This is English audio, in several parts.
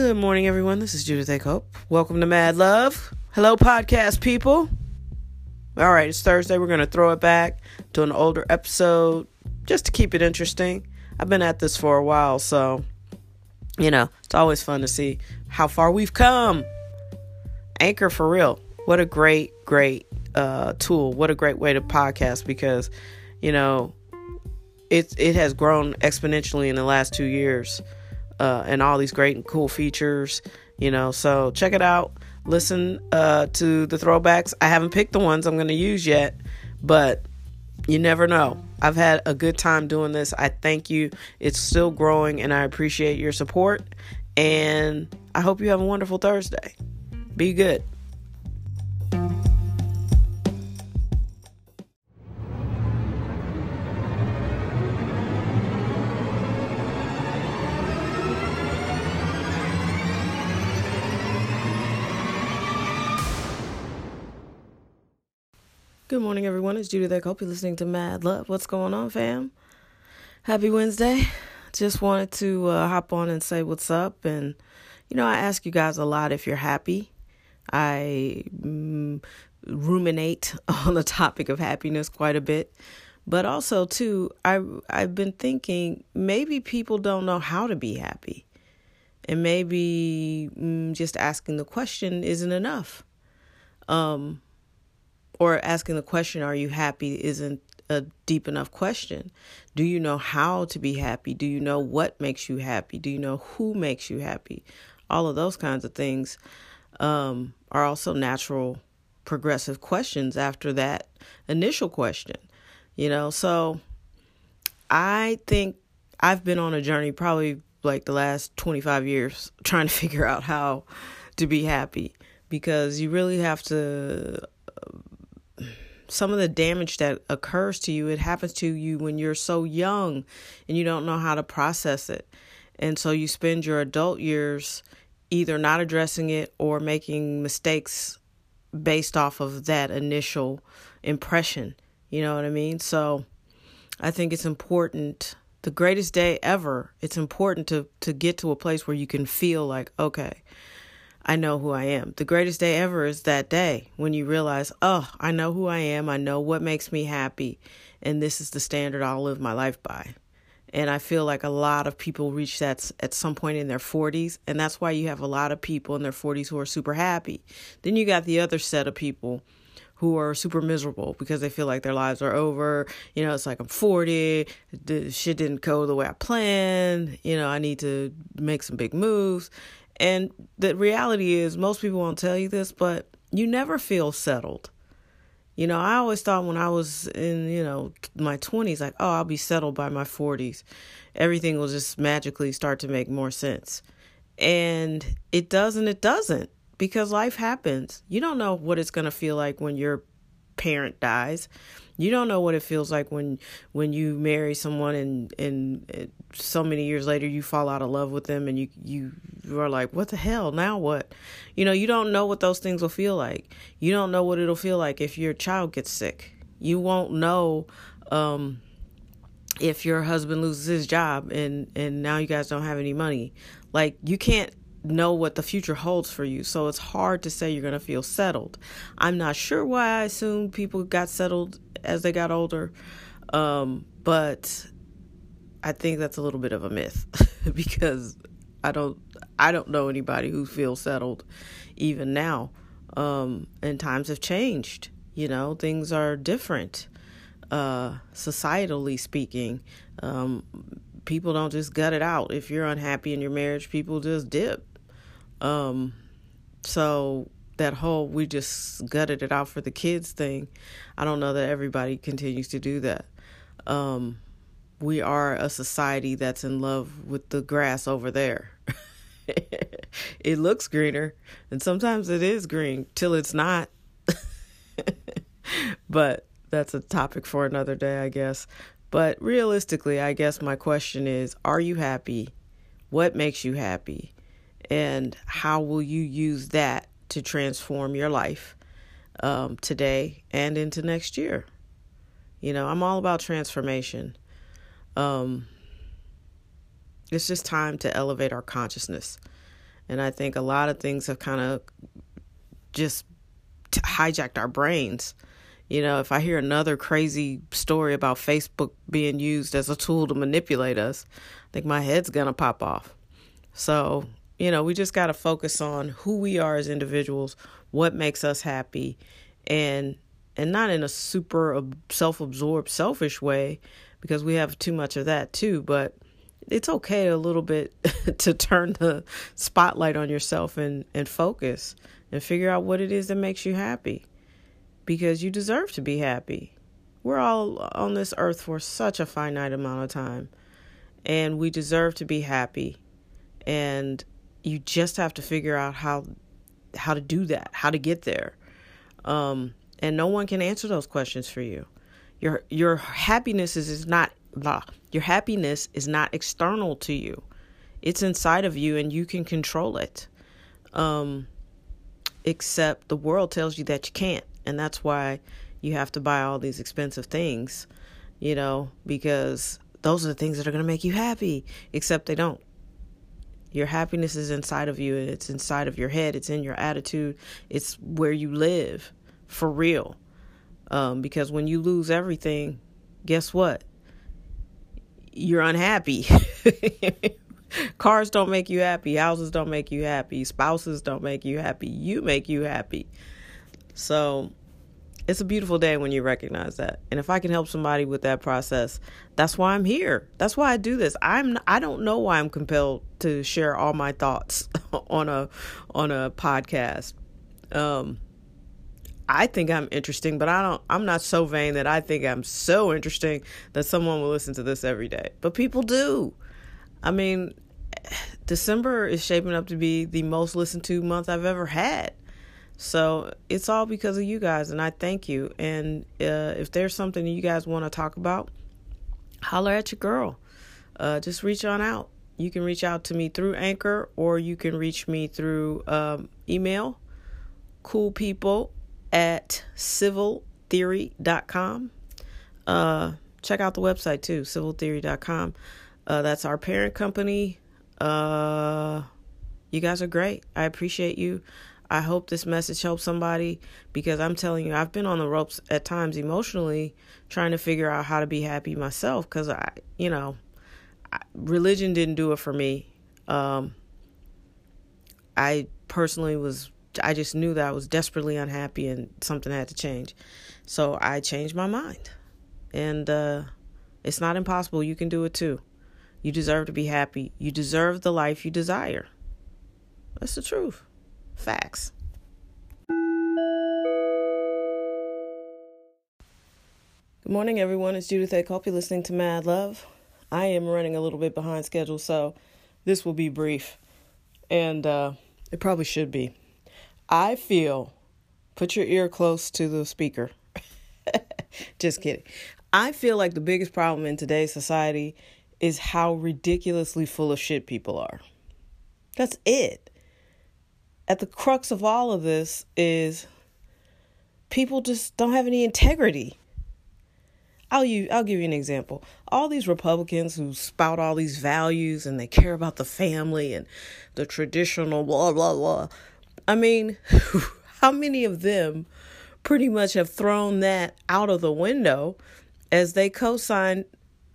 Good morning, everyone. This is Judith A. Cope. Welcome to Mad Love. Hello, podcast people. All right, it's Thursday. We're going to throw it back to an older episode just to keep it interesting. I've been at this for a while, so, you know, it's always fun to see how far we've come. Anchor for real. What a great, great uh, tool. What a great way to podcast because, you know, it, it has grown exponentially in the last two years uh, and all these great and cool features, you know. So check it out. Listen uh, to the throwbacks. I haven't picked the ones I'm going to use yet, but you never know. I've had a good time doing this. I thank you. It's still growing, and I appreciate your support. And I hope you have a wonderful Thursday. Be good. Good morning, everyone. It's Judy. I hope you're listening to Mad Love. What's going on, fam? Happy Wednesday. Just wanted to uh, hop on and say what's up. And, you know, I ask you guys a lot if you're happy. I mm, ruminate on the topic of happiness quite a bit. But also, too, I, I've been thinking maybe people don't know how to be happy. And maybe mm, just asking the question isn't enough. Um, or asking the question, Are you happy? isn't a deep enough question. Do you know how to be happy? Do you know what makes you happy? Do you know who makes you happy? All of those kinds of things um, are also natural, progressive questions after that initial question. You know, so I think I've been on a journey probably like the last 25 years trying to figure out how to be happy because you really have to some of the damage that occurs to you, it happens to you when you're so young and you don't know how to process it. And so you spend your adult years either not addressing it or making mistakes based off of that initial impression. You know what I mean? So I think it's important the greatest day ever. It's important to to get to a place where you can feel like, okay, I know who I am. The greatest day ever is that day when you realize, oh, I know who I am. I know what makes me happy. And this is the standard I'll live my life by. And I feel like a lot of people reach that at some point in their 40s. And that's why you have a lot of people in their 40s who are super happy. Then you got the other set of people who are super miserable because they feel like their lives are over. You know, it's like I'm 40, the shit didn't go the way I planned. You know, I need to make some big moves. And the reality is, most people won't tell you this, but you never feel settled. You know, I always thought when I was in, you know, my 20s, like, oh, I'll be settled by my 40s. Everything will just magically start to make more sense. And it doesn't, it doesn't, because life happens. You don't know what it's going to feel like when your parent dies. You don't know what it feels like when when you marry someone and and so many years later you fall out of love with them and you you are like what the hell? Now what? You know you don't know what those things will feel like. You don't know what it'll feel like if your child gets sick. You won't know um, if your husband loses his job and and now you guys don't have any money. Like you can't know what the future holds for you. So it's hard to say you're going to feel settled. I'm not sure why I assume people got settled as they got older. Um, but I think that's a little bit of a myth because I don't I don't know anybody who feels settled even now. Um, and times have changed. You know, things are different. Uh, societally speaking, um, people don't just gut it out. If you're unhappy in your marriage, people just dip. Um, so that whole we just gutted it out for the kids thing, I don't know that everybody continues to do that. Um, we are a society that's in love with the grass over there. it looks greener, and sometimes it is green till it's not. but that's a topic for another day, I guess. But realistically, I guess my question is Are you happy? What makes you happy? And how will you use that to transform your life um, today and into next year? You know, I'm all about transformation. Um, it's just time to elevate our consciousness. And I think a lot of things have kind of just hijacked our brains. You know, if I hear another crazy story about Facebook being used as a tool to manipulate us, I think my head's going to pop off. So, you know, we just got to focus on who we are as individuals, what makes us happy, and and not in a super self-absorbed selfish way because we have too much of that too, but it's okay a little bit to turn the spotlight on yourself and and focus and figure out what it is that makes you happy because you deserve to be happy. We're all on this earth for such a finite amount of time and we deserve to be happy and you just have to figure out how how to do that, how to get there. Um, and no one can answer those questions for you. Your your happiness is, is not blah. Your happiness is not external to you. It's inside of you and you can control it. Um, except the world tells you that you can't. And that's why you have to buy all these expensive things, you know, because those are the things that are going to make you happy, except they don't. Your happiness is inside of you, it's inside of your head, it's in your attitude, it's where you live for real. Um, because when you lose everything, guess what? You're unhappy. Cars don't make you happy, houses don't make you happy, spouses don't make you happy. You make you happy. So it's a beautiful day when you recognize that. And if I can help somebody with that process, that's why I'm here. That's why I do this. I'm I don't know why I'm compelled to share all my thoughts on a on a podcast. Um I think I'm interesting, but I don't I'm not so vain that I think I'm so interesting that someone will listen to this every day. But people do. I mean, December is shaping up to be the most listened to month I've ever had. So it's all because of you guys, and I thank you. And uh, if there's something you guys want to talk about, holler at your girl. Uh, just reach on out. You can reach out to me through Anchor, or you can reach me through um, email. Cool people at civiltheory.com. Uh, check out the website too, civiltheory.com. Uh, that's our parent company. Uh, you guys are great. I appreciate you. I hope this message helps somebody because I'm telling you, I've been on the ropes at times emotionally trying to figure out how to be happy myself because I, you know, religion didn't do it for me. Um, I personally was, I just knew that I was desperately unhappy and something had to change. So I changed my mind. And uh, it's not impossible. You can do it too. You deserve to be happy. You deserve the life you desire. That's the truth. Facts. Good morning, everyone. It's Judith A. Culp. listening to Mad Love. I am running a little bit behind schedule, so this will be brief. And uh, it probably should be. I feel, put your ear close to the speaker. Just kidding. I feel like the biggest problem in today's society is how ridiculously full of shit people are. That's it. At the crux of all of this is people just don't have any integrity. I'll you I'll give you an example. All these Republicans who spout all these values and they care about the family and the traditional blah blah blah. I mean, how many of them pretty much have thrown that out of the window as they co-sign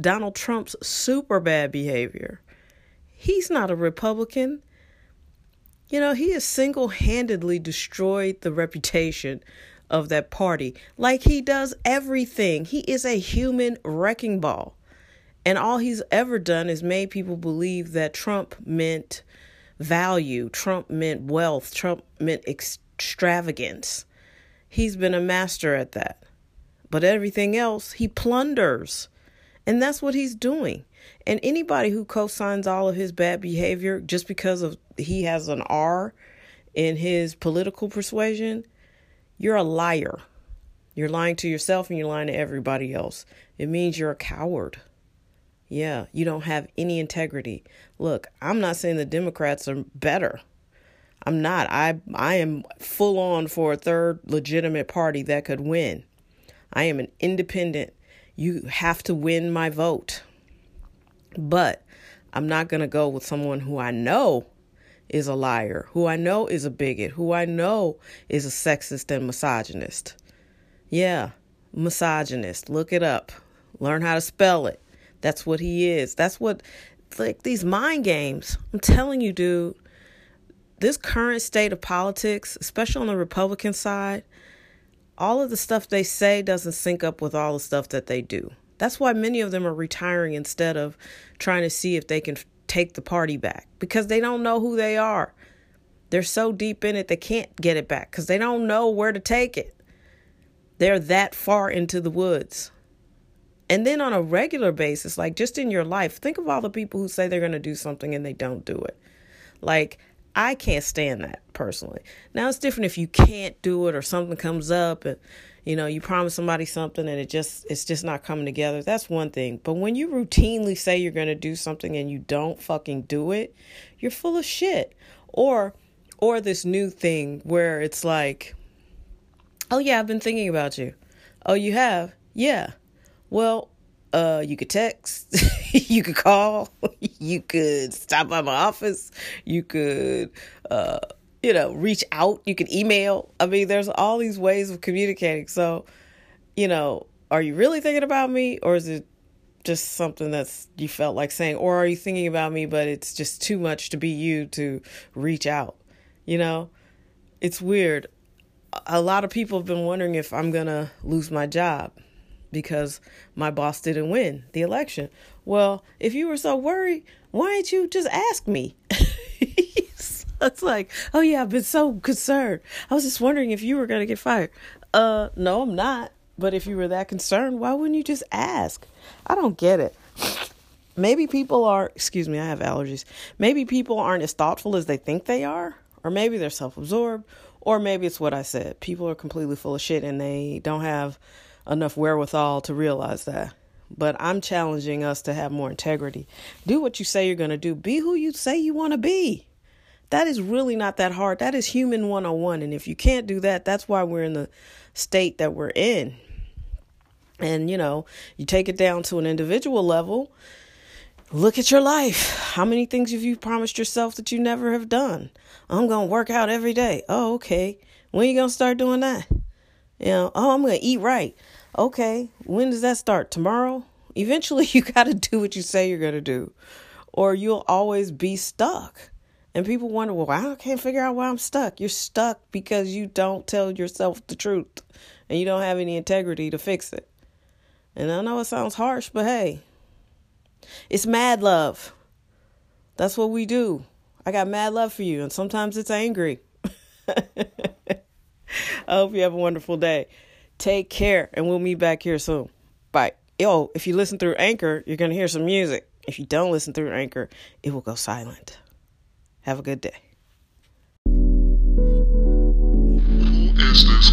Donald Trump's super bad behavior. He's not a Republican. You know, he has single handedly destroyed the reputation of that party like he does everything. He is a human wrecking ball. And all he's ever done is made people believe that Trump meant value, Trump meant wealth, Trump meant extravagance. He's been a master at that. But everything else, he plunders. And that's what he's doing. And anybody who co-signs all of his bad behavior just because of he has an R in his political persuasion, you're a liar. You're lying to yourself and you're lying to everybody else. It means you're a coward. Yeah, you don't have any integrity. Look, I'm not saying the Democrats are better. I'm not. I I am full on for a third legitimate party that could win. I am an independent you have to win my vote. But I'm not going to go with someone who I know is a liar, who I know is a bigot, who I know is a sexist and misogynist. Yeah, misogynist. Look it up. Learn how to spell it. That's what he is. That's what, like, these mind games. I'm telling you, dude, this current state of politics, especially on the Republican side, all of the stuff they say doesn't sync up with all the stuff that they do. That's why many of them are retiring instead of trying to see if they can take the party back because they don't know who they are. They're so deep in it, they can't get it back because they don't know where to take it. They're that far into the woods. And then on a regular basis, like just in your life, think of all the people who say they're going to do something and they don't do it. Like, I can't stand that personally. Now, it's different if you can't do it or something comes up and you know you promise somebody something and it just it's just not coming together. That's one thing. But when you routinely say you're going to do something and you don't fucking do it you're full of shit. Or or this new thing where it's like oh yeah i've been thinking about you. Oh you have? Yeah. Well uh you could text. You could call. You could stop by my office. You could uh you know, reach out. You can email. I mean, there's all these ways of communicating. So, you know, are you really thinking about me or is it just something that's you felt like saying or are you thinking about me but it's just too much to be you to reach out? You know? It's weird. A lot of people have been wondering if I'm going to lose my job because my boss didn't win the election. Well, if you were so worried, why didn't you just ask me? it's like, oh yeah, I've been so concerned. I was just wondering if you were gonna get fired. Uh, no, I'm not. But if you were that concerned, why wouldn't you just ask? I don't get it. Maybe people are, excuse me, I have allergies. Maybe people aren't as thoughtful as they think they are, or maybe they're self absorbed, or maybe it's what I said. People are completely full of shit and they don't have enough wherewithal to realize that. But I'm challenging us to have more integrity. Do what you say you're going to do, be who you say you want to be. That is really not that hard. That is human 101. And if you can't do that, that's why we're in the state that we're in. And, you know, you take it down to an individual level. Look at your life. How many things have you promised yourself that you never have done? I'm going to work out every day. Oh, okay. When are you going to start doing that? You know, oh, I'm going to eat right. Okay. When does that start? Tomorrow? Eventually, you got to do what you say you're going to do, or you'll always be stuck. And people wonder, well, I can't figure out why I'm stuck. You're stuck because you don't tell yourself the truth and you don't have any integrity to fix it. And I know it sounds harsh, but hey, it's mad love. That's what we do. I got mad love for you, and sometimes it's angry. I hope you have a wonderful day. Take care, and we'll meet back here soon. Bye. Yo, if you listen through Anchor, you're going to hear some music. If you don't listen through Anchor, it will go silent. Have a good day. Who is this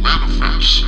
manifest?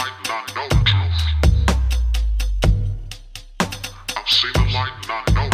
I've seen the light and I know.